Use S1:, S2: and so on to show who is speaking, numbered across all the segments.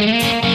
S1: Итак,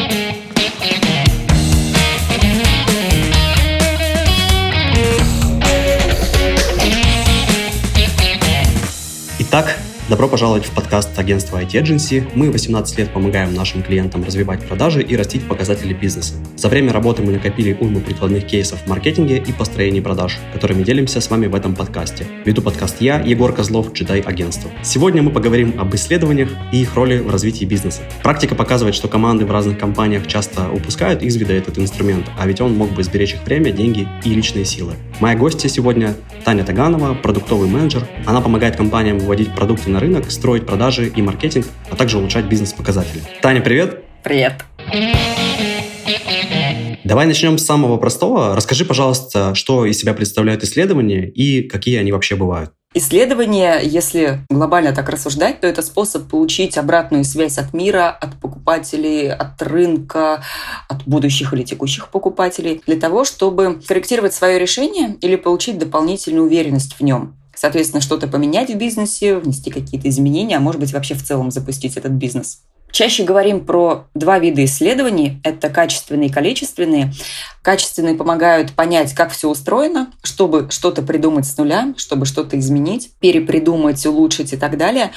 S1: Добро пожаловать в подкаст агентства IT Agency. Мы 18 лет помогаем нашим клиентам развивать продажи и растить показатели бизнеса. За время работы мы накопили уйму прикладных кейсов в маркетинге и построении продаж, которыми делимся с вами в этом подкасте. Веду подкаст я, Егор Козлов, джедай агентства. Сегодня мы поговорим об исследованиях и их роли в развитии бизнеса. Практика показывает, что команды в разных компаниях часто упускают из вида этот инструмент, а ведь он мог бы сберечь их время, деньги и личные силы. Моя гостья сегодня Таня Таганова, продуктовый менеджер. Она помогает компаниям выводить продукты на рынок, строить продажи и маркетинг, а также улучшать бизнес-показатели. Таня, привет!
S2: Привет!
S1: Давай начнем с самого простого. Расскажи, пожалуйста, что из себя представляют исследования и какие они вообще бывают.
S2: Исследование, если глобально так рассуждать, то это способ получить обратную связь от мира, от покупателей, от рынка, от будущих или текущих покупателей, для того, чтобы корректировать свое решение или получить дополнительную уверенность в нем соответственно, что-то поменять в бизнесе, внести какие-то изменения, а может быть вообще в целом запустить этот бизнес. Чаще говорим про два вида исследований. Это качественные и количественные. Качественные помогают понять, как все устроено, чтобы что-то придумать с нуля, чтобы что-то изменить, перепридумать, улучшить и так далее.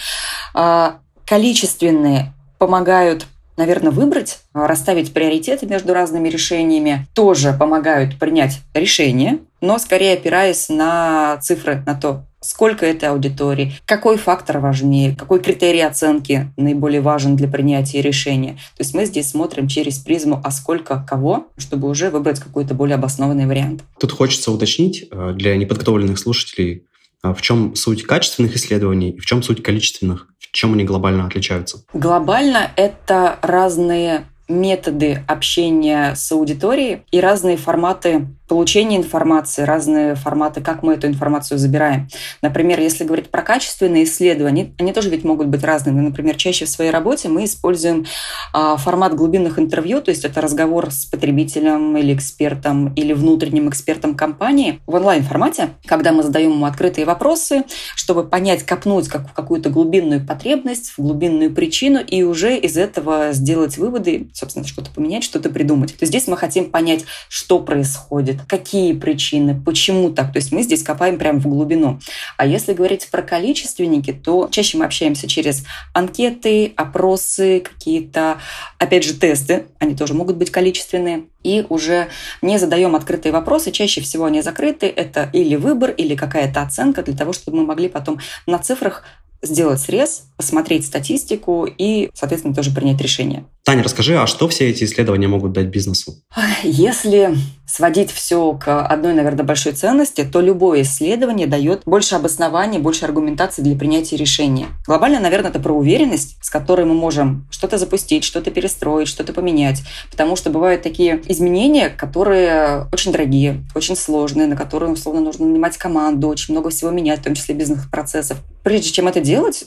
S2: А количественные помогают наверное, выбрать, расставить приоритеты между разными решениями, тоже помогают принять решение, но скорее опираясь на цифры, на то, сколько это аудитории, какой фактор важнее, какой критерий оценки наиболее важен для принятия решения. То есть мы здесь смотрим через призму, а сколько кого, чтобы уже выбрать какой-то более обоснованный вариант.
S1: Тут хочется уточнить э, для неподготовленных слушателей, э, в чем суть качественных исследований и в чем суть количественных, в чем они глобально отличаются?
S2: Глобально это разные методы общения с аудиторией и разные форматы получения информации, разные форматы, как мы эту информацию забираем. Например, если говорить про качественные исследования, они тоже ведь могут быть разными. Например, чаще в своей работе мы используем а, формат глубинных интервью, то есть это разговор с потребителем или экспертом или внутренним экспертом компании в онлайн-формате, когда мы задаем ему открытые вопросы, чтобы понять, копнуть как, какую-то глубинную потребность, в глубинную причину и уже из этого сделать выводы, собственно, что-то поменять, что-то придумать. То есть здесь мы хотим понять, что происходит, происходит, какие причины, почему так. То есть мы здесь копаем прямо в глубину. А если говорить про количественники, то чаще мы общаемся через анкеты, опросы, какие-то, опять же, тесты. Они тоже могут быть количественные. И уже не задаем открытые вопросы. Чаще всего они закрыты. Это или выбор, или какая-то оценка для того, чтобы мы могли потом на цифрах сделать срез, посмотреть статистику и, соответственно, тоже принять решение.
S1: Таня, расскажи, а что все эти исследования могут дать бизнесу?
S2: Если сводить все к одной, наверное, большой ценности, то любое исследование дает больше обоснований, больше аргументации для принятия решения. Глобально, наверное, это про уверенность, с которой мы можем что-то запустить, что-то перестроить, что-то поменять. Потому что бывают такие изменения, которые очень дорогие, очень сложные, на которые, условно, нужно нанимать команду, очень много всего менять, в том числе бизнес-процессов. Прежде чем это делать,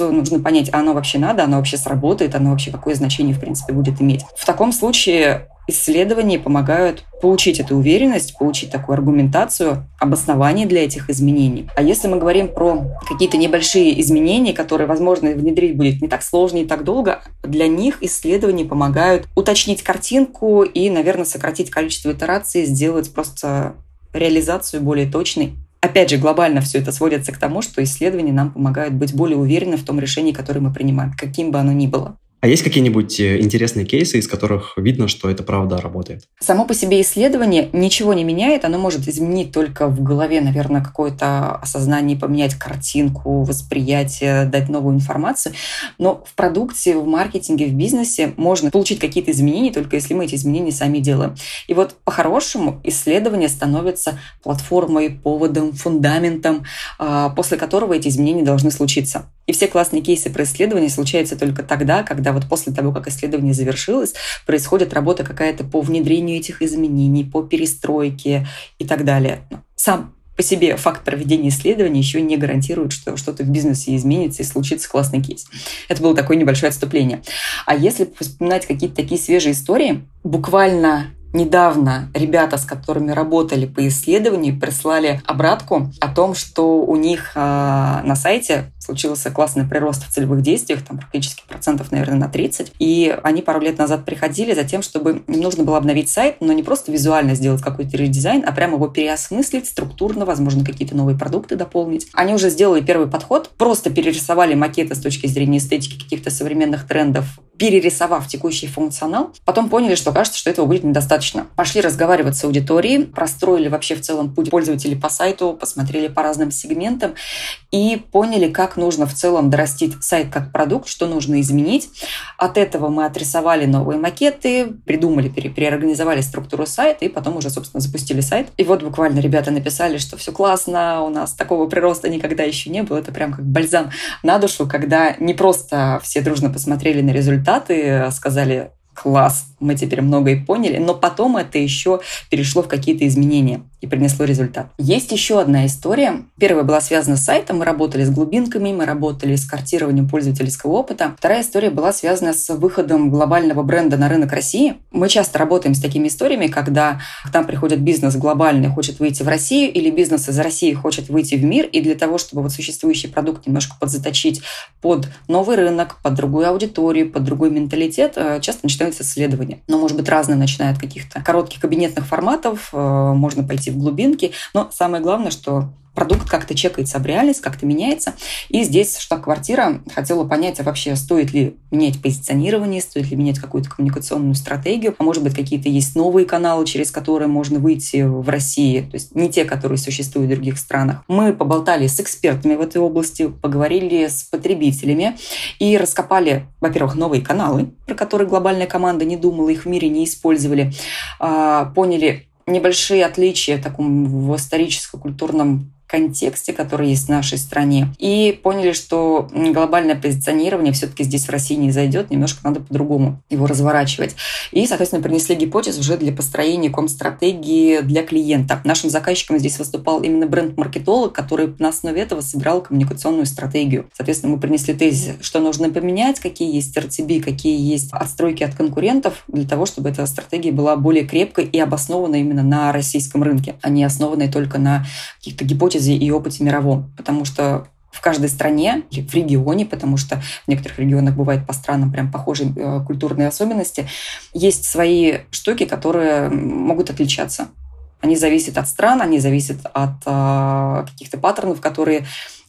S2: бизнесу нужно понять, а оно вообще надо, оно вообще сработает, оно вообще какое значение, в принципе, будет иметь. В таком случае исследования помогают получить эту уверенность, получить такую аргументацию, обоснование для этих изменений. А если мы говорим про какие-то небольшие изменения, которые, возможно, внедрить будет не так сложно и так долго, для них исследования помогают уточнить картинку и, наверное, сократить количество итераций, сделать просто реализацию более точной Опять же, глобально все это сводится к тому, что исследования нам помогают быть более уверенны в том решении, которое мы принимаем, каким бы оно ни было.
S1: А есть какие-нибудь э, интересные кейсы, из которых видно, что это правда работает?
S2: Само по себе исследование ничего не меняет, оно может изменить только в голове, наверное, какое-то осознание, поменять картинку, восприятие, дать новую информацию. Но в продукте, в маркетинге, в бизнесе можно получить какие-то изменения, только если мы эти изменения сами делаем. И вот по-хорошему исследование становится платформой, поводом, фундаментом, а, после которого эти изменения должны случиться. И все классные кейсы про исследования случаются только тогда, когда вот после того, как исследование завершилось, происходит работа какая-то по внедрению этих изменений, по перестройке и так далее. Сам по себе факт проведения исследования еще не гарантирует, что что-то в бизнесе изменится и случится классный кейс. Это было такое небольшое отступление. А если вспоминать какие-то такие свежие истории, буквально недавно ребята, с которыми работали по исследованию, прислали обратку о том, что у них э, на сайте случился классный прирост в целевых действиях, там практически процентов, наверное, на 30. И они пару лет назад приходили за тем, чтобы им нужно было обновить сайт, но не просто визуально сделать какой-то редизайн, а прямо его переосмыслить структурно, возможно, какие-то новые продукты дополнить. Они уже сделали первый подход, просто перерисовали макеты с точки зрения эстетики каких-то современных трендов, перерисовав текущий функционал, потом поняли, что кажется, что этого будет недостаточно. Пошли разговаривать с аудиторией, простроили вообще в целом путь пользователей по сайту, посмотрели по разным сегментам и поняли, как нужно в целом дорастить сайт как продукт, что нужно изменить. От этого мы отрисовали новые макеты, придумали, переорганизовали структуру сайта и потом уже, собственно, запустили сайт. И вот буквально ребята написали, что все классно, у нас такого прироста никогда еще не было. Это прям как бальзам на душу, когда не просто все дружно посмотрели на результаты, сказали класс, мы теперь многое поняли, но потом это еще перешло в какие-то изменения и принесло результат. Есть еще одна история. Первая была связана с сайтом, мы работали с глубинками, мы работали с картированием пользовательского опыта. Вторая история была связана с выходом глобального бренда на рынок России. Мы часто работаем с такими историями, когда к нам приходит бизнес глобальный, хочет выйти в Россию, или бизнес из России хочет выйти в мир, и для того, чтобы вот существующий продукт немножко подзаточить под новый рынок, под другую аудиторию, под другой менталитет, э, часто начинаются исследования. Но, может быть, разные начинают каких-то коротких кабинетных форматов, э, можно пойти в глубинки. Но самое главное, что продукт как-то чекается об реальность, как-то меняется. И здесь штаб-квартира хотела понять, а вообще стоит ли менять позиционирование, стоит ли менять какую-то коммуникационную стратегию, а может быть какие-то есть новые каналы, через которые можно выйти в России, то есть не те, которые существуют в других странах. Мы поболтали с экспертами в этой области, поговорили с потребителями и раскопали, во-первых, новые каналы, про которые глобальная команда не думала, их в мире не использовали, а, поняли, небольшие отличия в таком в историческо-культурном контексте, который есть в нашей стране. И поняли, что глобальное позиционирование все-таки здесь в России не зайдет, немножко надо по-другому его разворачивать. И, соответственно, принесли гипотезу уже для построения ком-стратегии для клиента. Нашим заказчиком здесь выступал именно бренд-маркетолог, который на основе этого собирал коммуникационную стратегию. Соответственно, мы принесли тезис, что нужно поменять, какие есть RTB, какие есть отстройки от конкурентов, для того, чтобы эта стратегия была более крепкой и обоснована именно на российском рынке, а не основанной только на каких-то гипотезах гипотезе и опыте мировом, потому что в каждой стране в регионе, потому что в некоторых регионах бывает по странам прям похожие э, культурные особенности, есть свои штуки, которые могут отличаться. Они зависят от стран, они зависят от э, каких-то паттернов, которые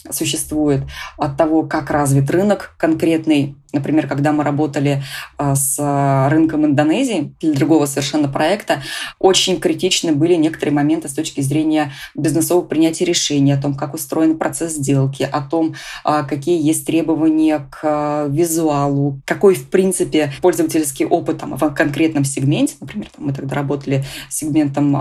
S2: существует, от того, как развит рынок конкретный. Например, когда мы работали а, с рынком Индонезии для другого совершенно проекта, очень критичны были некоторые моменты с точки зрения бизнесового принятия решений, о том, как устроен процесс сделки, о том, а, какие есть требования к а, визуалу, какой, в принципе, пользовательский опыт там, в конкретном сегменте. Например, мы тогда работали с сегментом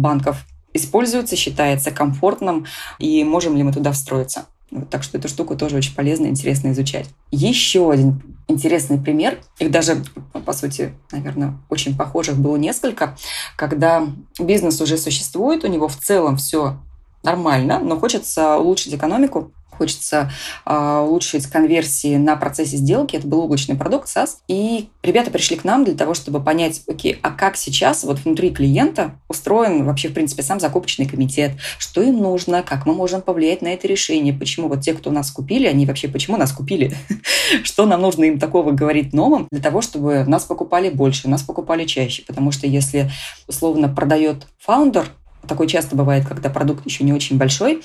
S2: банков используется, считается комфортным, и можем ли мы туда встроиться. Так что эту штуку тоже очень полезно и интересно изучать. Еще один интересный пример, их даже, по сути, наверное, очень похожих было несколько, когда бизнес уже существует, у него в целом все нормально, но хочется улучшить экономику, хочется э, улучшить конверсии на процессе сделки. Это был облачный продукт SaaS. И ребята пришли к нам для того, чтобы понять, окей, а как сейчас вот внутри клиента устроен вообще, в принципе, сам закупочный комитет, что им нужно, как мы можем повлиять на это решение, почему вот те, кто нас купили, они вообще почему нас купили, что нам нужно им такого говорить новым для того, чтобы нас покупали больше, нас покупали чаще. Потому что если условно продает фаундер, такое часто бывает, когда продукт еще не очень большой,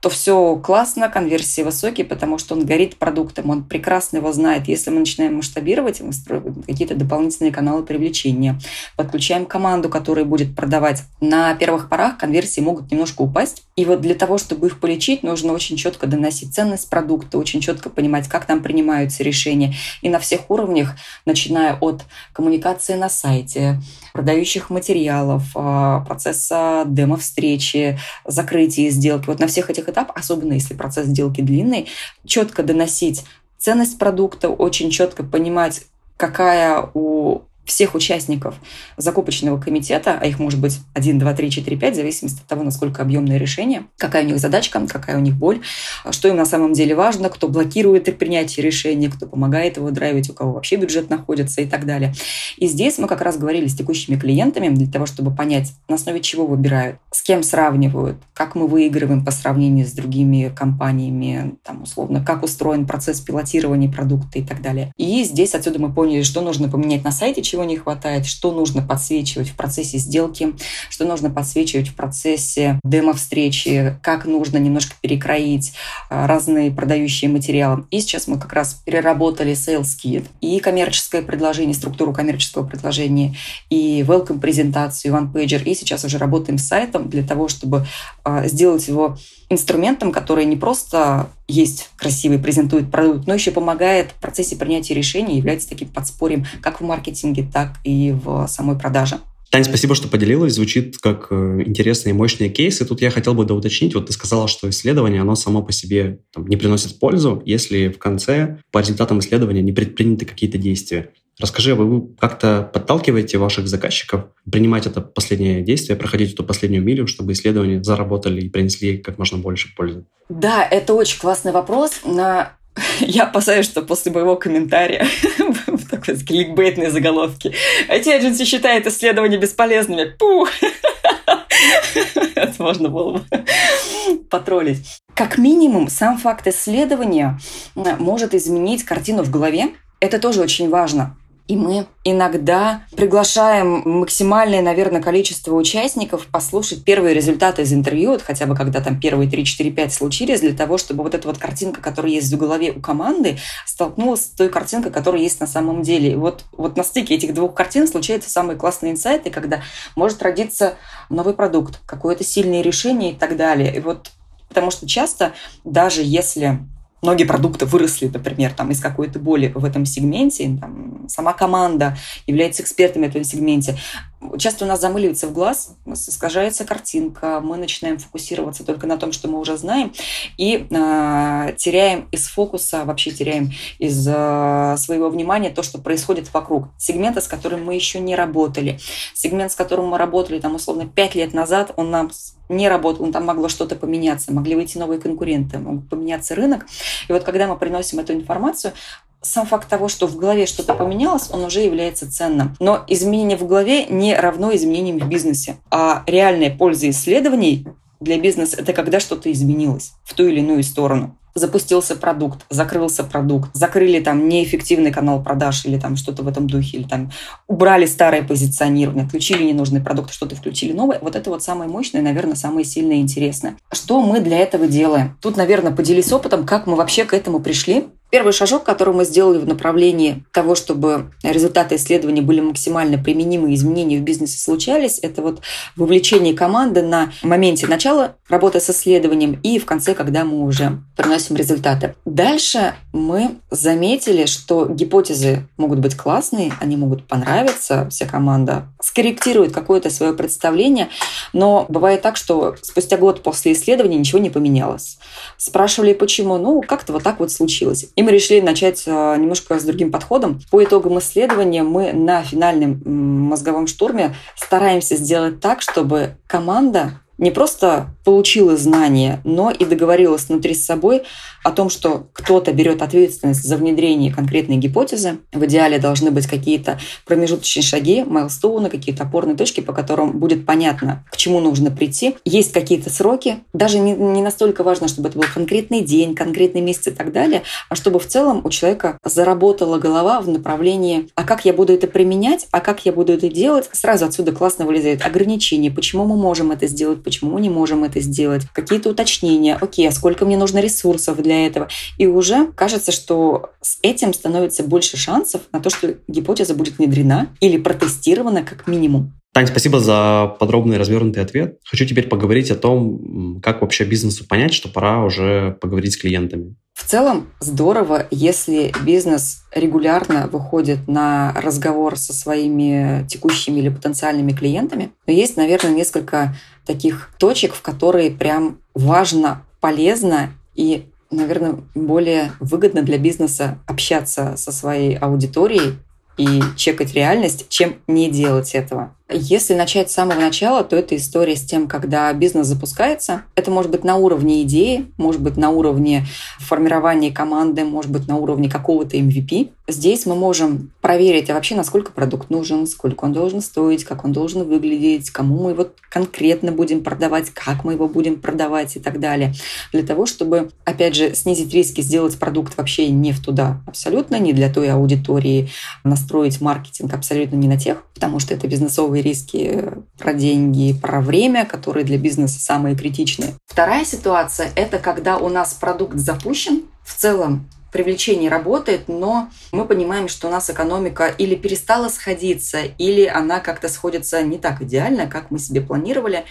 S2: то все классно, конверсии высокие, потому что он горит продуктом, он прекрасно его знает. Если мы начинаем масштабировать, мы строим какие-то дополнительные каналы привлечения, подключаем команду, которая будет продавать. На первых порах конверсии могут немножко упасть. И вот для того, чтобы их полечить, нужно очень четко доносить ценность продукта, очень четко понимать, как там принимаются решения. И на всех уровнях, начиная от коммуникации на сайте, продающих материалов, а, процесса демо-встречи, закрытия сделки. Вот на всех этих этапах, особенно если процесс сделки длинный, четко доносить ценность продукта, очень четко понимать, какая у всех участников закупочного комитета, а их может быть 1, 2, 3, 4, 5, в зависимости от того, насколько объемное решение, какая у них задачка, какая у них боль, что им на самом деле важно, кто блокирует их принятие решения, кто помогает его драйвить, у кого вообще бюджет находится и так далее. И здесь мы как раз говорили с текущими клиентами для того, чтобы понять, на основе чего выбирают, с кем сравнивают, как мы выигрываем по сравнению с другими компаниями, там, условно, как устроен процесс пилотирования продукта и так далее. И здесь отсюда мы поняли, что нужно поменять на сайте, чего не хватает, что нужно подсвечивать в процессе сделки, что нужно подсвечивать в процессе демо-встречи, как нужно немножко перекроить а, разные продающие материалы. И сейчас мы как раз переработали Sales Kit и коммерческое предложение, структуру коммерческого предложения, и welcome презентацию, one pager, и сейчас уже работаем с сайтом для того, чтобы а, сделать его инструментом, который не просто есть красивый, презентует продукт, но еще помогает в процессе принятия решений, является таким подспорьем как в маркетинге, так и в самой продаже.
S1: Тань, спасибо, что поделилась. Звучит как э, интересные мощные кейсы. Тут я хотел бы доуточнить. Вот ты сказала, что исследование, оно само по себе там, не приносит пользу, если в конце по результатам исследования не предприняты какие-то действия. Расскажи, вы как-то подталкиваете ваших заказчиков принимать это последнее действие, проходить эту последнюю милю, чтобы исследования заработали и принесли как можно больше пользы?
S2: Да, это очень классный вопрос. На я опасаюсь, что после моего комментария в такой кликбейтной заголовке эти agency считают исследования бесполезными. Пух! Это можно было бы потроллить. Как минимум, сам факт исследования может изменить картину в голове. Это тоже очень важно. И мы иногда приглашаем максимальное, наверное, количество участников послушать первые результаты из интервью, вот хотя бы когда там первые 3, 4, 5 случились, для того, чтобы вот эта вот картинка, которая есть в голове у команды, столкнулась с той картинкой, которая есть на самом деле. И вот, вот на стыке этих двух картин случаются самые классные инсайты, когда может родиться новый продукт, какое-то сильное решение и так далее. И вот потому что часто, даже если многие продукты выросли, например, там, из какой-то боли в этом сегменте, там, сама команда является экспертами в этом сегменте. Часто у нас замыливается в глаз, искажается картинка, мы начинаем фокусироваться только на том, что мы уже знаем, и э, теряем из фокуса, вообще теряем из э, своего внимания то, что происходит вокруг. Сегмента, с которым мы еще не работали. Сегмент, с которым мы работали, там, условно, пять лет назад, он нам не работал, там могло что-то поменяться, могли выйти новые конкуренты, мог поменяться рынок. И вот когда мы приносим эту информацию, сам факт того, что в голове что-то поменялось, он уже является ценным. Но изменение в голове не равно изменениям в бизнесе. А реальная польза исследований для бизнеса – это когда что-то изменилось в ту или иную сторону запустился продукт, закрылся продукт, закрыли там неэффективный канал продаж или там что-то в этом духе, или там убрали старое позиционирование, отключили ненужный продукт, что-то включили новое. Вот это вот самое мощное, наверное, самое сильное и интересное. Что мы для этого делаем? Тут, наверное, поделись опытом, как мы вообще к этому пришли. Первый шажок, который мы сделали в направлении того, чтобы результаты исследования были максимально применимы, изменения в бизнесе случались, это вот вовлечение команды на моменте начала работы с исследованием и в конце, когда мы уже приносим результаты. Дальше мы заметили, что гипотезы могут быть классные, они могут понравиться, вся команда скорректирует какое-то свое представление, но бывает так, что спустя год после исследования ничего не поменялось. Спрашивали, почему? Ну, как-то вот так вот случилось. И мы решили начать а, немножко с другим подходом. По итогам исследования мы на финальном мозговом штурме стараемся сделать так, чтобы команда не просто получила знания, но и договорилась внутри с собой о том, что кто-то берет ответственность за внедрение конкретной гипотезы. В идеале должны быть какие-то промежуточные шаги, майлстоуны, какие-то опорные точки, по которым будет понятно, к чему нужно прийти. Есть какие-то сроки. Даже не, не настолько важно, чтобы это был конкретный день, конкретный месяц и так далее, а чтобы в целом у человека заработала голова в направлении, а как я буду это применять, а как я буду это делать. Сразу отсюда классно вылезают ограничения, почему мы можем это сделать, почему мы не можем это сделать, какие-то уточнения, окей, а сколько мне нужно ресурсов для этого. И уже кажется, что с этим становится больше шансов на то, что гипотеза будет внедрена или протестирована как минимум.
S1: Тань, спасибо за подробный развернутый ответ. Хочу теперь поговорить о том, как вообще бизнесу понять, что пора уже поговорить с клиентами.
S2: В целом здорово, если бизнес регулярно выходит на разговор со своими текущими или потенциальными клиентами. Но есть, наверное, несколько таких точек, в которые прям важно, полезно и наверное, более выгодно для бизнеса общаться со своей аудиторией и чекать реальность, чем не делать этого. Если начать с самого начала, то это история с тем, когда бизнес запускается. Это может быть на уровне идеи, может быть на уровне формирования команды, может быть на уровне какого-то MVP. Здесь мы можем проверить, а вообще насколько продукт нужен, сколько он должен стоить, как он должен выглядеть, кому мы его конкретно будем продавать, как мы его будем продавать и так далее. Для того, чтобы, опять же, снизить риски, сделать продукт вообще не в туда абсолютно, не для той аудитории, настроить маркетинг абсолютно не на тех, потому что это бизнесовые финансовые риски про деньги, про время, которые для бизнеса самые критичные. Вторая ситуация – это когда у нас продукт запущен, в целом привлечение работает, но мы понимаем, что у нас экономика или перестала сходиться, или она как-то сходится не так идеально, как мы себе планировали.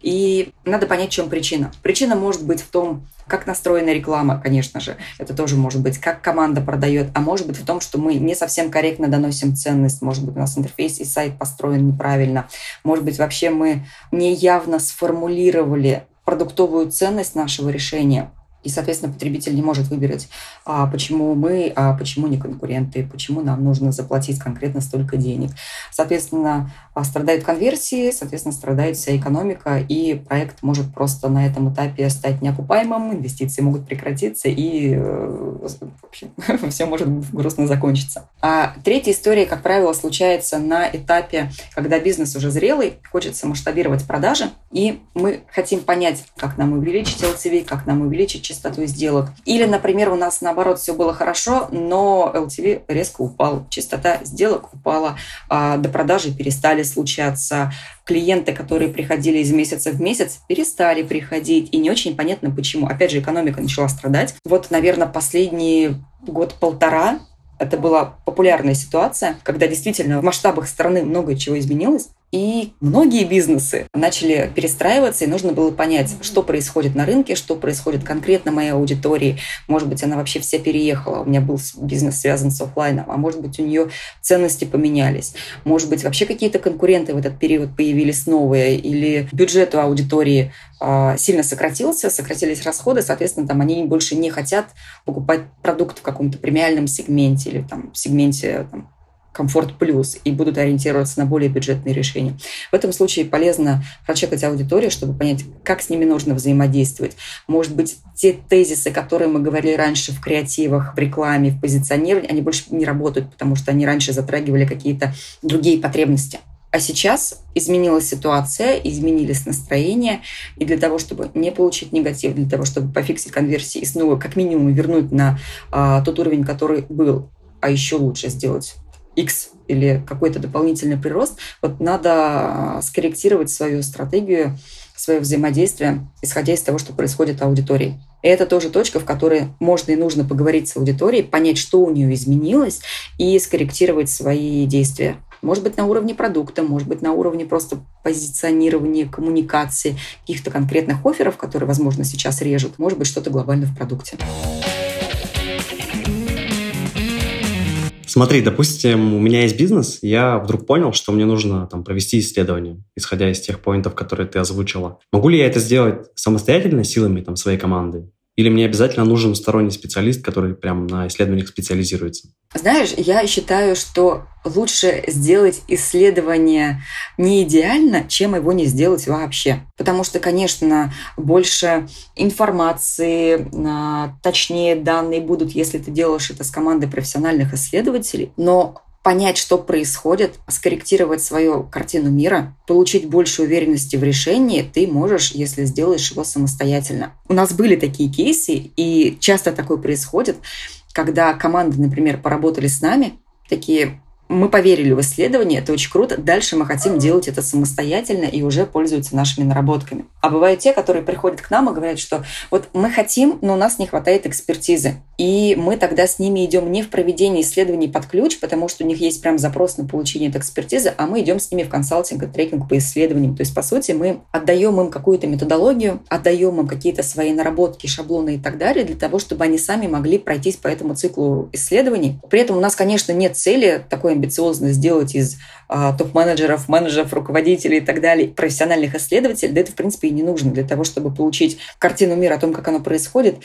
S2: И надо понять, в чем причина. Причина может быть в том, как настроена реклама, конечно же. Это тоже может быть, как команда продает, а может быть в том, что мы не совсем корректно доносим ценность. Может быть, у нас интерфейс и сайт построен неправильно. Может быть, вообще мы неявно сформулировали продуктовую ценность нашего решения. И, соответственно, потребитель не может выбирать, а почему мы, а почему не конкуренты, почему нам нужно заплатить конкретно столько денег. Соответственно, страдают конверсии, соответственно, страдает вся экономика, и проект может просто на этом этапе стать неокупаемым, инвестиции могут прекратиться, и э, в общем, все может грустно закончиться. А третья история, как правило, случается на этапе, когда бизнес уже зрелый, хочется масштабировать продажи, и мы хотим понять, как нам увеличить LTV, как нам увеличить частоту сделок. Или, например, у нас наоборот все было хорошо, но LTV резко упал, частота сделок упала, а до продажи перестали случаться. Клиенты, которые приходили из месяца в месяц, перестали приходить. И не очень понятно почему. Опять же, экономика начала страдать. Вот, наверное, последний год-полтора это была популярная ситуация, когда действительно в масштабах страны многое чего изменилось. И многие бизнесы начали перестраиваться, и нужно было понять, что происходит на рынке, что происходит конкретно моей аудитории. Может быть, она вообще вся переехала, у меня был бизнес связан с офлайном, а может быть, у нее ценности поменялись. Может быть, вообще какие-то конкуренты в этот период появились новые, или бюджет у аудитории э, сильно сократился, сократились расходы, соответственно, там они больше не хотят покупать продукт в каком-то премиальном сегменте или там, в сегменте там, комфорт плюс и будут ориентироваться на более бюджетные решения. В этом случае полезно прочекать аудиторию, чтобы понять, как с ними нужно взаимодействовать. Может быть, те тезисы, которые мы говорили раньше в креативах, в рекламе, в позиционировании, они больше не работают, потому что они раньше затрагивали какие-то другие потребности. А сейчас изменилась ситуация, изменились настроения, и для того, чтобы не получить негатив, для того, чтобы пофиксить конверсии и снова как минимум вернуть на а, тот уровень, который был, а еще лучше сделать X или какой-то дополнительный прирост, вот надо а, скорректировать свою стратегию, свое взаимодействие, исходя из того, что происходит в аудитории. И это тоже точка, в которой можно и нужно поговорить с аудиторией, понять, что у нее изменилось, и скорректировать свои действия. Может быть, на уровне продукта, может быть, на уровне просто позиционирования, коммуникации, каких-то конкретных офферов, которые, возможно, сейчас режут, может быть, что-то глобально в продукте.
S1: Смотри, допустим, у меня есть бизнес, я вдруг понял, что мне нужно там, провести исследование, исходя из тех поинтов, которые ты озвучила. Могу ли я это сделать самостоятельно, силами там, своей команды? Или мне обязательно нужен сторонний специалист, который прям на исследованиях специализируется?
S2: Знаешь, я считаю, что лучше сделать исследование не идеально, чем его не сделать вообще. Потому что, конечно, больше информации, а, точнее данные будут, если ты делаешь это с командой профессиональных исследователей. Но понять, что происходит, скорректировать свою картину мира, получить больше уверенности в решении ты можешь, если сделаешь его самостоятельно. У нас были такие кейсы, и часто такое происходит, когда команды, например, поработали с нами, такие мы поверили в исследование, это очень круто. Дальше мы хотим делать это самостоятельно и уже пользоваться нашими наработками. А бывают те, которые приходят к нам и говорят, что вот мы хотим, но у нас не хватает экспертизы. И мы тогда с ними идем не в проведение исследований под ключ, потому что у них есть прям запрос на получение этой экспертизы, а мы идем с ними в консалтинг и трекинг по исследованиям. То есть, по сути, мы отдаем им какую-то методологию, отдаем им какие-то свои наработки, шаблоны и так далее, для того, чтобы они сами могли пройтись по этому циклу исследований. При этом у нас, конечно, нет цели такой амбициозно сделать из а, топ-менеджеров, менеджеров, руководителей и так далее, профессиональных исследователей, да это, в принципе, и не нужно для того, чтобы получить картину мира о том, как оно происходит.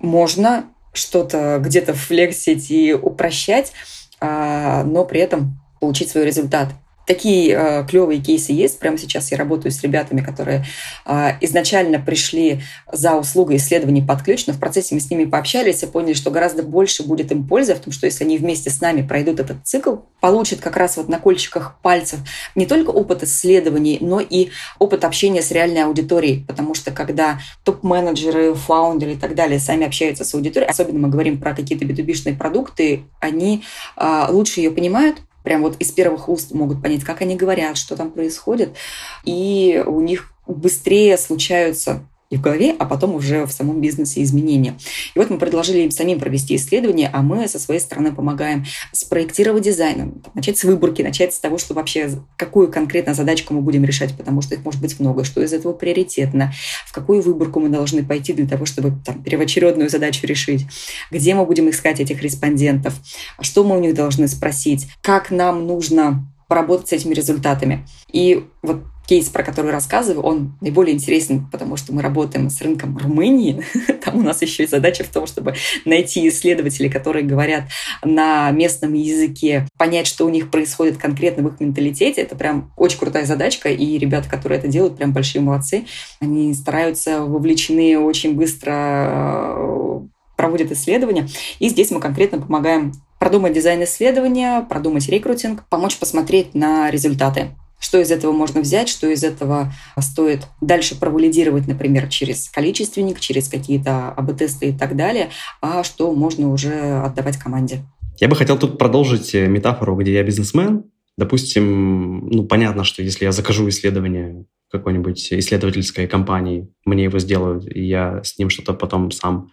S2: Можно что-то где-то флексить и упрощать, а, но при этом получить свой результат. Такие э, клевые кейсы есть. Прямо сейчас я работаю с ребятами, которые э, изначально пришли за услугой исследований под ключ, но в процессе мы с ними пообщались и поняли, что гораздо больше будет им пользы в том, что если они вместе с нами пройдут этот цикл, получат как раз вот на кольчиках пальцев не только опыт исследований, но и опыт общения с реальной аудиторией. Потому что когда топ-менеджеры, фаундеры и так далее сами общаются с аудиторией, особенно мы говорим про какие-то b продукты, они э, лучше ее понимают, прям вот из первых уст могут понять, как они говорят, что там происходит, и у них быстрее случаются и в голове, а потом уже в самом бизнесе изменения. И вот мы предложили им самим провести исследование, а мы со своей стороны помогаем спроектировать дизайн, начать с выборки, начать с того, что вообще какую конкретно задачку мы будем решать, потому что их может быть много, что из этого приоритетно, в какую выборку мы должны пойти для того, чтобы там, первоочередную задачу решить, где мы будем искать этих респондентов, что мы у них должны спросить, как нам нужно поработать с этими результатами. И вот кейс, про который рассказываю, он наиболее интересен, потому что мы работаем с рынком Румынии. Там у нас еще и задача в том, чтобы найти исследователей, которые говорят на местном языке, понять, что у них происходит конкретно в их менталитете. Это прям очень крутая задачка, и ребята, которые это делают, прям большие молодцы. Они стараются, вовлечены очень быстро э, проводят исследования. И здесь мы конкретно помогаем продумать дизайн исследования, продумать рекрутинг, помочь посмотреть на результаты что из этого можно взять, что из этого стоит дальше провалидировать, например, через количественник, через какие-то АБ-тесты и так далее, а что можно уже отдавать команде.
S1: Я бы хотел тут продолжить э, метафору, где я бизнесмен. Допустим, ну, понятно, что если я закажу исследование какой-нибудь исследовательской компании, мне его сделают, и я с ним что-то потом сам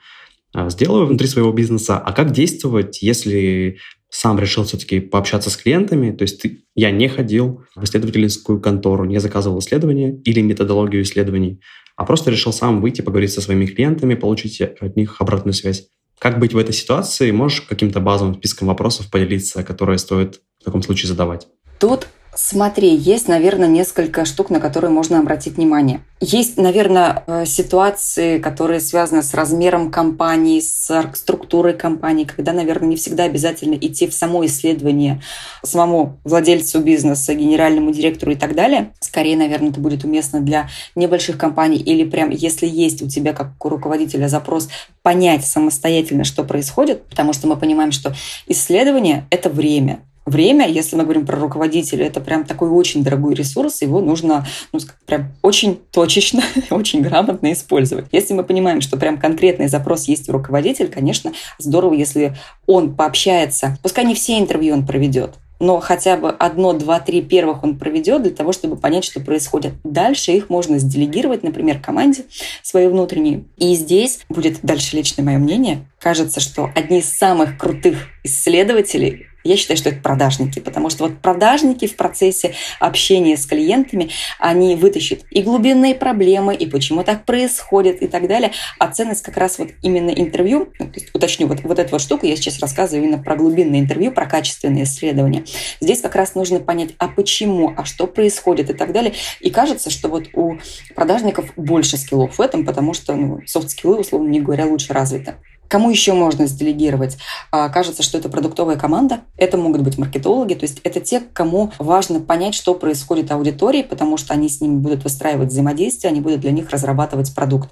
S1: сделаю внутри своего бизнеса. А как действовать, если сам решил все-таки пообщаться с клиентами, то есть ты, я не ходил в исследовательскую контору, не заказывал исследования или методологию исследований, а просто решил сам выйти, поговорить со своими клиентами, получить от них обратную связь. Как быть в этой ситуации? Можешь каким-то базовым списком вопросов поделиться, которые стоит в таком случае задавать?
S2: Тут Смотри, есть, наверное, несколько штук, на которые можно обратить внимание. Есть, наверное, э, ситуации, которые связаны с размером компании, с структурой компании, когда, наверное, не всегда обязательно идти в само исследование самому владельцу бизнеса, генеральному директору и так далее. Скорее, наверное, это будет уместно для небольших компаний или прям, если есть у тебя как у руководителя запрос понять самостоятельно, что происходит, потому что мы понимаем, что исследование — это время, время, если мы говорим про руководителя, это прям такой очень дорогой ресурс, его нужно ну, прям очень точечно, очень грамотно использовать. Если мы понимаем, что прям конкретный запрос есть у руководителя, конечно, здорово, если он пообщается, пускай не все интервью он проведет, но хотя бы одно, два, три первых он проведет для того, чтобы понять, что происходит. Дальше их можно сделегировать, например, команде своей внутренней. И здесь будет дальше личное мое мнение. Кажется, что одни из самых крутых исследователей я считаю, что это продажники, потому что вот продажники в процессе общения с клиентами, они вытащат и глубинные проблемы, и почему так происходит, и так далее. А ценность как раз вот именно интервью, ну, то есть, уточню, вот, вот эту вот штуку я сейчас рассказываю именно про глубинное интервью, про качественные исследования. Здесь как раз нужно понять, а почему, а что происходит и так далее. И кажется, что вот у продажников больше скиллов в этом, потому что ну, софт-скиллы, условно не говоря, лучше развиты. Кому еще можно сделегировать? А, кажется, что это продуктовая команда, это могут быть маркетологи, то есть это те, кому важно понять, что происходит аудитории, потому что они с ними будут выстраивать взаимодействие, они будут для них разрабатывать продукт.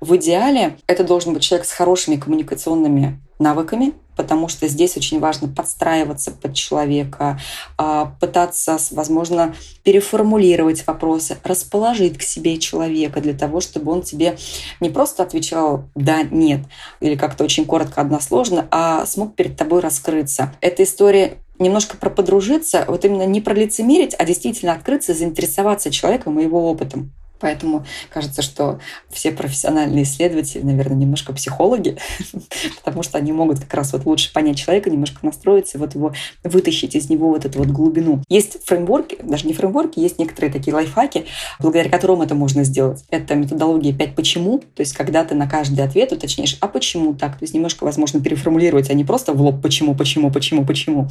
S2: В идеале это должен быть человек с хорошими коммуникационными навыками, потому что здесь очень важно подстраиваться под человека, а, пытаться, возможно, переформулировать вопросы, расположить к себе человека для того, чтобы он тебе не просто отвечал «да», «нет» или как-то очень коротко, односложно, а смог перед тобой раскрыться. Эта история немножко про подружиться, вот именно не про лицемерить, а действительно открыться, заинтересоваться человеком и его опытом. Поэтому кажется, что все профессиональные исследователи, наверное, немножко психологи, потому что они могут как раз вот лучше понять человека, немножко настроиться, вот его вытащить из него вот эту вот глубину. Есть фреймворки, даже не фреймворки, есть некоторые такие лайфхаки, благодаря которым это можно сделать. Это методология 5 почему, то есть когда ты на каждый ответ уточняешь, а почему так, то есть немножко, возможно, переформулировать, а не просто в лоб почему, почему, почему, почему.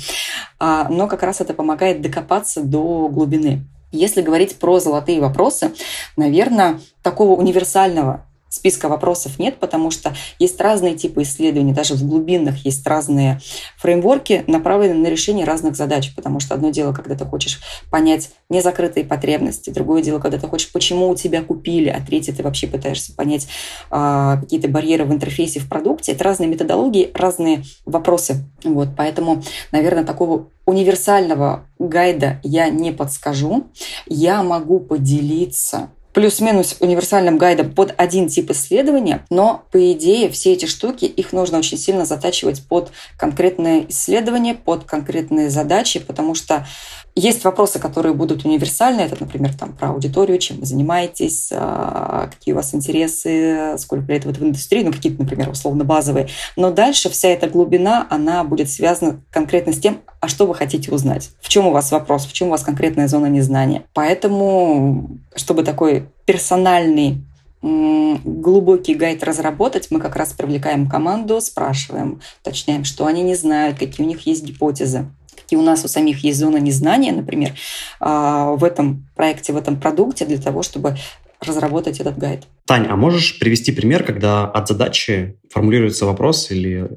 S2: А, но как раз это помогает докопаться до глубины. Если говорить про золотые вопросы, наверное, такого универсального списка вопросов нет, потому что есть разные типы исследований, даже в глубинах есть разные фреймворки, направленные на решение разных задач, потому что одно дело, когда ты хочешь понять незакрытые потребности, другое дело, когда ты хочешь, почему у тебя купили, а третье, ты вообще пытаешься понять а, какие-то барьеры в интерфейсе в продукте. Это разные методологии, разные вопросы. Вот, поэтому, наверное, такого универсального гайда я не подскажу. Я могу поделиться плюс-минус универсальным гайдом под один тип исследования, но, по идее, все эти штуки, их нужно очень сильно затачивать под конкретные исследования, под конкретные задачи, потому что есть вопросы, которые будут универсальны. Это, например, там, про аудиторию, чем вы занимаетесь, а, какие у вас интересы, сколько лет вы в индустрии, ну, какие-то, например, условно базовые. Но дальше вся эта глубина, она будет связана конкретно с тем, а что вы хотите узнать, в чем у вас вопрос, в чем у вас конкретная зона незнания. Поэтому, чтобы такой персональный глубокий гайд разработать, мы как раз привлекаем команду, спрашиваем, уточняем, что они не знают, какие у них есть гипотезы какие у нас у самих есть зона незнания, например, а, в этом проекте, в этом продукте для того, чтобы разработать этот гайд.
S1: Тань, а можешь привести пример, когда от задачи формулируется вопрос или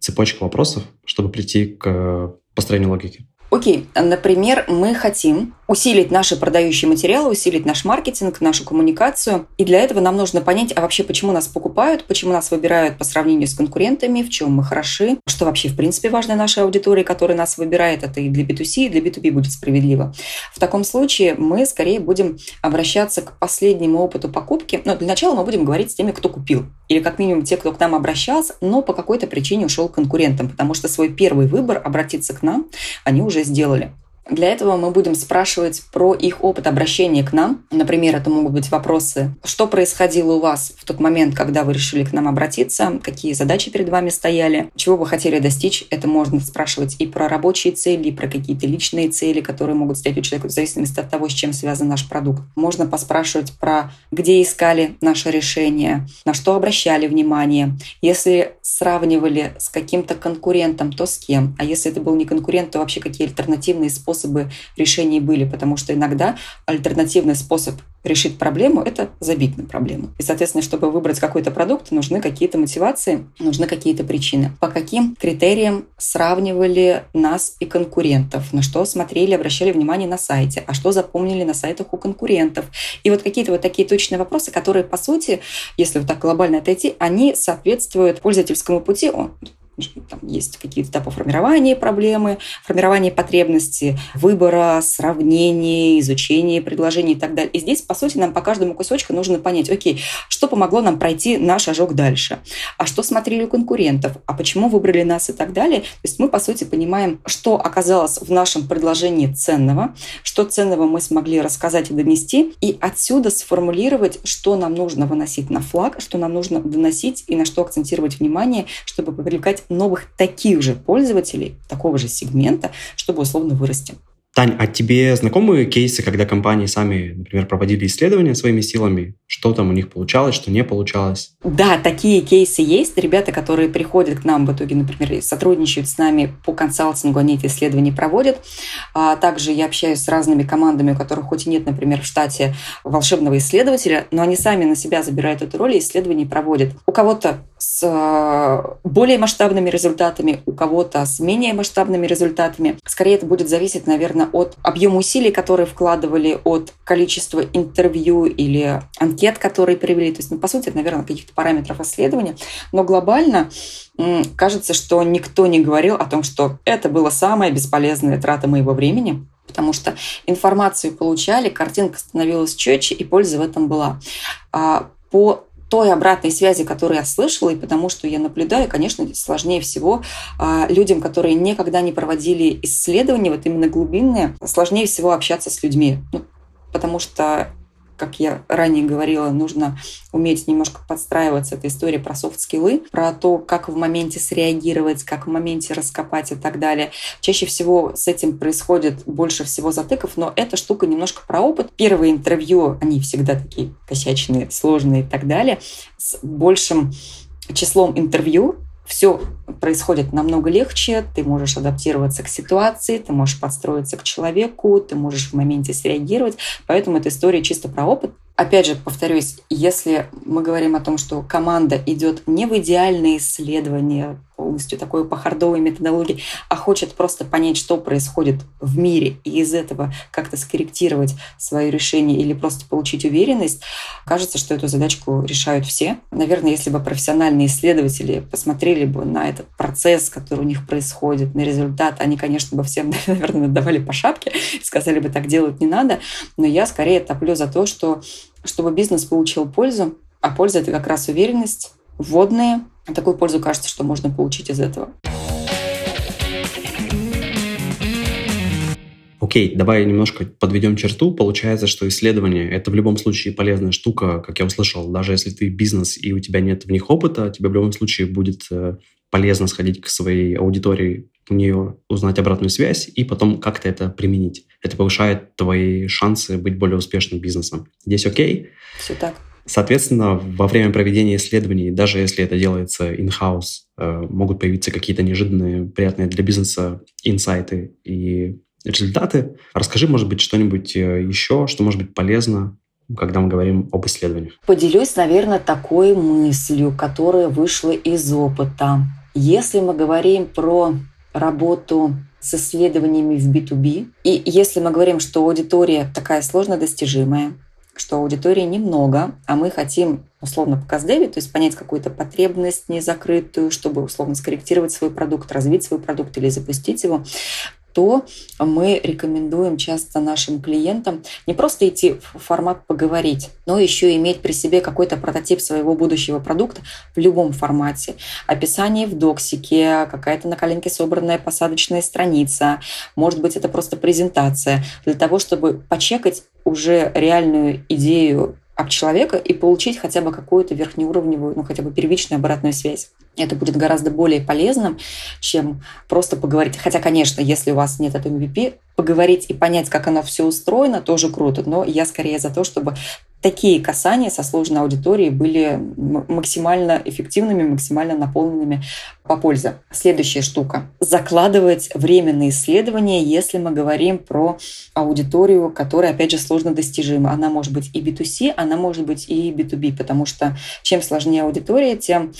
S1: цепочка вопросов, чтобы прийти к построению логики?
S2: Окей, например, мы хотим усилить наши продающие материалы, усилить наш маркетинг, нашу коммуникацию. И для этого нам нужно понять, а вообще почему нас покупают, почему нас выбирают по сравнению с конкурентами, в чем мы хороши, что вообще в принципе важно нашей аудитории, которая нас выбирает. Это и для B2C, и для B2B будет справедливо. В таком случае мы скорее будем обращаться к последнему опыту покупки. Но для начала мы будем говорить с теми, кто купил. Или как минимум те, кто к нам обращался, но по какой-то причине ушел к конкурентам, потому что свой первый выбор обратиться к нам они уже сделали. Для этого мы будем спрашивать про их опыт обращения к нам. Например, это могут быть вопросы, что происходило у вас в тот момент, когда вы решили к нам обратиться, какие задачи перед вами стояли, чего вы хотели достичь. Это можно спрашивать и про рабочие цели, и про какие-то личные цели, которые могут стоять у человека в зависимости от того, с чем связан наш продукт. Можно поспрашивать про где искали наше решение, на что обращали внимание. Если сравнивали с каким-то конкурентом, то с кем? А если это был не конкурент, то вообще какие альтернативные способы способы решений были, потому что иногда альтернативный способ решить проблему – это забить на проблему. И, соответственно, чтобы выбрать какой-то продукт, нужны какие-то мотивации, нужны какие-то причины. По каким критериям сравнивали нас и конкурентов, на что смотрели, обращали внимание на сайте, а что запомнили на сайтах у конкурентов. И вот какие-то вот такие точные вопросы, которые, по сути, если вот так глобально отойти, они соответствуют пользовательскому пути там есть какие-то этапы формирования проблемы, формирования потребности, выбора, сравнения, изучения предложений и так далее. И здесь, по сути, нам по каждому кусочку нужно понять, окей, что помогло нам пройти наш шажок дальше, а что смотрели у конкурентов, а почему выбрали нас и так далее. То есть мы, по сути, понимаем, что оказалось в нашем предложении ценного, что ценного мы смогли рассказать и донести, и отсюда сформулировать, что нам нужно выносить на флаг, что нам нужно доносить и на что акцентировать внимание, чтобы привлекать новых таких же пользователей, такого же сегмента, чтобы условно вырасти.
S1: Тань, а тебе знакомы кейсы, когда компании сами, например, проводили исследования своими силами? Что там у них получалось, что не получалось?
S2: Да, такие кейсы есть. Ребята, которые приходят к нам в итоге, например, сотрудничают с нами по консалтингу, они эти исследования проводят. А также я общаюсь с разными командами, у которых хоть и нет, например, в штате волшебного исследователя, но они сами на себя забирают эту роль и исследования проводят. У кого-то с э, более масштабными результатами, у кого-то с менее масштабными результатами. Скорее это будет зависеть, наверное, от объема усилий, которые вкладывали, от количества интервью или анкет, которые привели. То есть, ну, по сути, это, наверное, каких-то параметров исследования. Но глобально кажется, что никто не говорил о том, что это была самая бесполезная трата моего времени, потому что информацию получали, картинка становилась четче, и польза в этом была. А по той обратной связи, которую я слышала, и потому что я наблюдаю, конечно, сложнее всего а, людям, которые никогда не проводили исследования, вот именно глубинные, сложнее всего общаться с людьми. Ну, потому что как я ранее говорила, нужно уметь немножко подстраиваться. Это история про софт-скиллы, про то, как в моменте среагировать, как в моменте раскопать и так далее. Чаще всего с этим происходит больше всего затыков, но эта штука немножко про опыт. Первые интервью, они всегда такие косячные, сложные и так далее, с большим числом интервью все происходит намного легче, ты можешь адаптироваться к ситуации, ты можешь подстроиться к человеку, ты можешь в моменте среагировать. Поэтому эта история чисто про опыт. опять же, повторюсь, если мы говорим о том, что команда идет не в идеальное исследование, полностью такой по хардовой методологии, а хочет просто понять, что происходит в мире, и из этого как-то скорректировать свое решение или просто получить уверенность, кажется, что эту задачку решают все. Наверное, если бы профессиональные исследователи посмотрели бы на этот процесс, который у них происходит, на результат, они, конечно, бы всем, наверное, давали по шапке и сказали бы, так делать не надо. Но я скорее топлю за то, что чтобы бизнес получил пользу, а польза – это как раз уверенность, вводные. Такую пользу кажется, что можно получить из этого.
S1: Окей, давай немножко подведем черту. Получается, что исследование – это в любом случае полезная штука, как я услышал. Даже если ты бизнес и у тебя нет в них опыта, тебе в любом случае будет э, полезно сходить к своей аудитории, у нее узнать обратную связь и потом как-то это применить. Это повышает твои шансы быть более успешным бизнесом. Здесь окей?
S2: Все так.
S1: Соответственно, во время проведения исследований, даже если это делается in-house, э, могут появиться какие-то неожиданные, приятные для бизнеса инсайты и результаты. Расскажи, может быть, что-нибудь э, еще, что может быть полезно когда мы говорим об исследованиях?
S2: Поделюсь, наверное, такой мыслью, которая вышла из опыта. Если мы говорим про работу с исследованиями в B2B, и если мы говорим, что аудитория такая сложно достижимая, что аудитории немного, а мы хотим условно по каздеве, то есть понять какую-то потребность незакрытую, чтобы условно скорректировать свой продукт, развить свой продукт или запустить его, то мы рекомендуем часто нашим клиентам не просто идти в формат поговорить, но еще иметь при себе какой-то прототип своего будущего продукта в любом формате. Описание в доксике, какая-то на коленке собранная посадочная страница, может быть, это просто презентация, для того, чтобы почекать уже реальную идею об человека и получить хотя бы какую-то верхнеуровневую, ну хотя бы первичную обратную связь. Это будет гораздо более полезным, чем просто поговорить. Хотя, конечно, если у вас нет этого MVP, поговорить и понять, как оно все устроено, тоже круто. Но я скорее за то, чтобы такие касания со сложной аудиторией были максимально эффективными, максимально наполненными по пользе. Следующая штука. Закладывать временные исследования, если мы говорим про аудиторию, которая, опять же, сложно достижима. Она может быть и B2C, она может быть и B2B, потому что чем сложнее аудитория, тем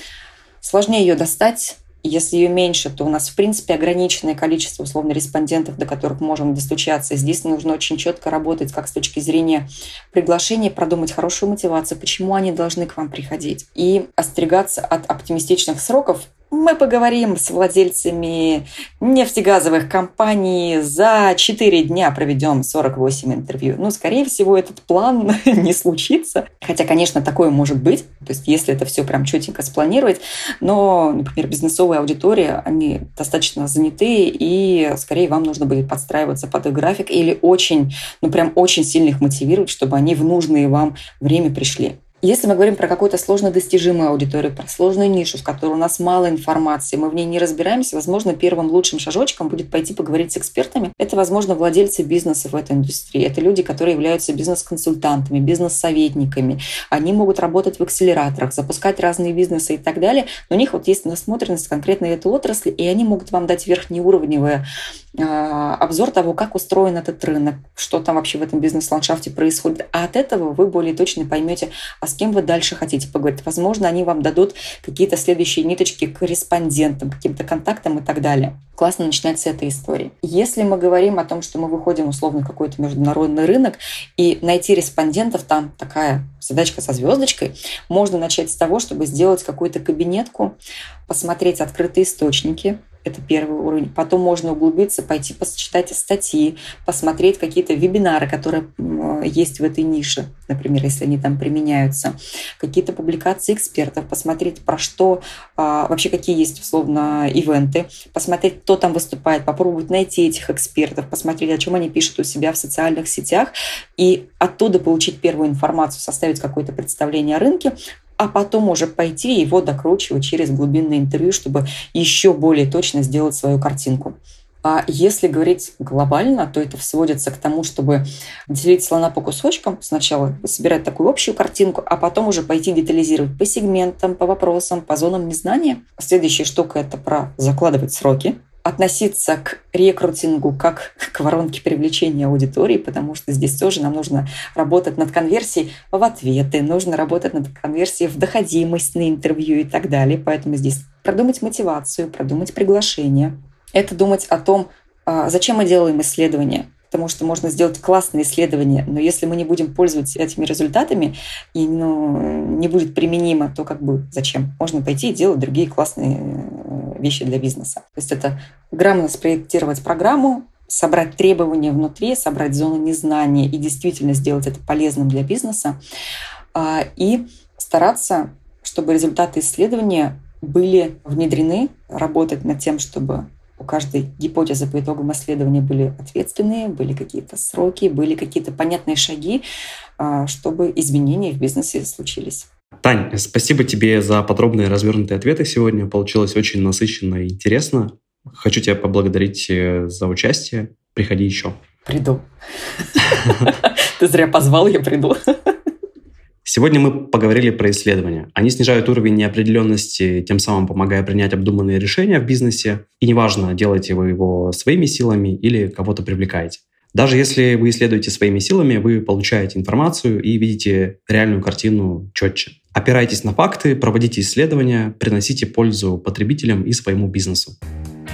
S2: сложнее ее достать, если ее меньше, то у нас, в принципе, ограниченное количество, условно, респондентов, до которых можем достучаться. Здесь нужно очень четко работать как с точки зрения приглашения, продумать хорошую мотивацию, почему они должны к вам приходить. И остерегаться от оптимистичных сроков, мы поговорим с владельцами нефтегазовых компаний. За 4 дня проведем 48 интервью. Ну, скорее всего, этот план не случится. Хотя, конечно, такое может быть. То есть, если это все прям четенько спланировать. Но, например, бизнесовая аудитория, они достаточно заняты, и скорее вам нужно будет подстраиваться под их график или очень, ну, прям очень сильно их мотивировать, чтобы они в нужное вам время пришли. Если мы говорим про какую-то сложно достижимую аудиторию, про сложную нишу, в которой у нас мало информации, мы в ней не разбираемся, возможно, первым лучшим шажочком будет пойти поговорить с экспертами. Это, возможно, владельцы бизнеса в этой индустрии. Это люди, которые являются бизнес-консультантами, бизнес-советниками. Они могут работать в акселераторах, запускать разные бизнесы и так далее. Но у них вот есть насмотренность конкретно этой отрасли, и они могут вам дать верхнеуровневое а, обзор того, как устроен этот рынок, что там вообще в этом бизнес-ландшафте происходит. А от этого вы более точно поймете, а с кем вы дальше хотите поговорить. Возможно, они вам дадут какие-то следующие ниточки к корреспондентам, каким-то контактам и так далее. Классно начинать с этой истории. Если мы говорим о том, что мы выходим условно какой-то международный рынок, и найти респондентов там такая задачка со звездочкой, можно начать с того, чтобы сделать какую-то кабинетку, посмотреть открытые источники, это первый уровень. Потом можно углубиться, пойти почитать статьи, посмотреть какие-то вебинары, которые есть в этой нише, например, если они там применяются, какие-то публикации экспертов, посмотреть про что, а, вообще какие есть условно ивенты, посмотреть, кто там выступает, попробовать найти этих экспертов, посмотреть, о чем они пишут у себя в социальных сетях, и оттуда получить первую информацию, составить какое-то представление о рынке, а потом уже пойти его докручивать через глубинное интервью, чтобы еще более точно сделать свою картинку. А если говорить глобально, то это сводится к тому, чтобы делить слона по кусочкам. Сначала собирать такую общую картинку, а потом уже пойти детализировать по сегментам, по вопросам, по зонам незнания. Следующая штука – это про закладывать сроки относиться к рекрутингу как к воронке привлечения аудитории, потому что здесь тоже нам нужно работать над конверсией в ответы, нужно работать над конверсией в доходимость на интервью и так далее. Поэтому здесь продумать мотивацию, продумать приглашение. Это думать о том, а, зачем мы делаем исследования, потому что можно сделать классное исследование, но если мы не будем пользоваться этими результатами и ну, не будет применимо, то как бы зачем? Можно пойти и делать другие классные э, вещи для бизнеса. То есть это грамотно спроектировать программу, собрать требования внутри, собрать зону незнания и действительно сделать это полезным для бизнеса, а, и стараться, чтобы результаты исследования были внедрены, работать над тем, чтобы каждой гипотезы по итогам исследования были ответственные, были какие-то сроки, были какие-то понятные шаги, а, чтобы изменения в бизнесе случились.
S1: Тань, спасибо тебе за подробные развернутые ответы сегодня. Получилось очень насыщенно и интересно. Хочу тебя поблагодарить э, за участие. Приходи еще.
S2: Приду. Ты зря позвал, я приду.
S1: Сегодня мы поговорили про исследования. Они снижают уровень неопределенности, тем самым помогая принять обдуманные решения в бизнесе. И неважно, делаете вы его своими силами или кого-то привлекаете. Даже если вы исследуете своими силами, вы получаете информацию и видите реальную картину четче. Опирайтесь на факты, проводите исследования, приносите пользу потребителям и своему бизнесу.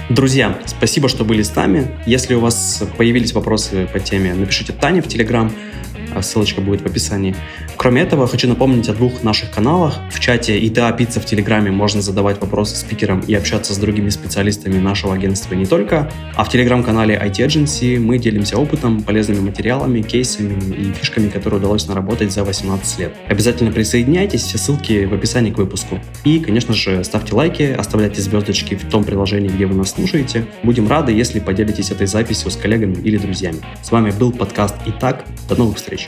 S1: Друзья, спасибо, что были с нами. Если у вас появились вопросы по теме, напишите Тане в Телеграм. А ссылочка будет в описании. Кроме этого, хочу напомнить о двух наших каналах. В чате ИТА Пицца в Телеграме можно задавать вопросы спикерам и общаться с другими специалистами нашего агентства не только, а в Телеграм-канале IT Agency мы делимся опытом, полезными материалами, кейсами и фишками, которые удалось наработать за 18 лет. Обязательно присоединяйтесь, все ссылки в описании к выпуску. И, конечно же, ставьте лайки, оставляйте звездочки в том приложении, где вы нас слушаете. Будем рады, если поделитесь этой записью с коллегами или друзьями. С вами был подкаст «Итак». До новых встреч!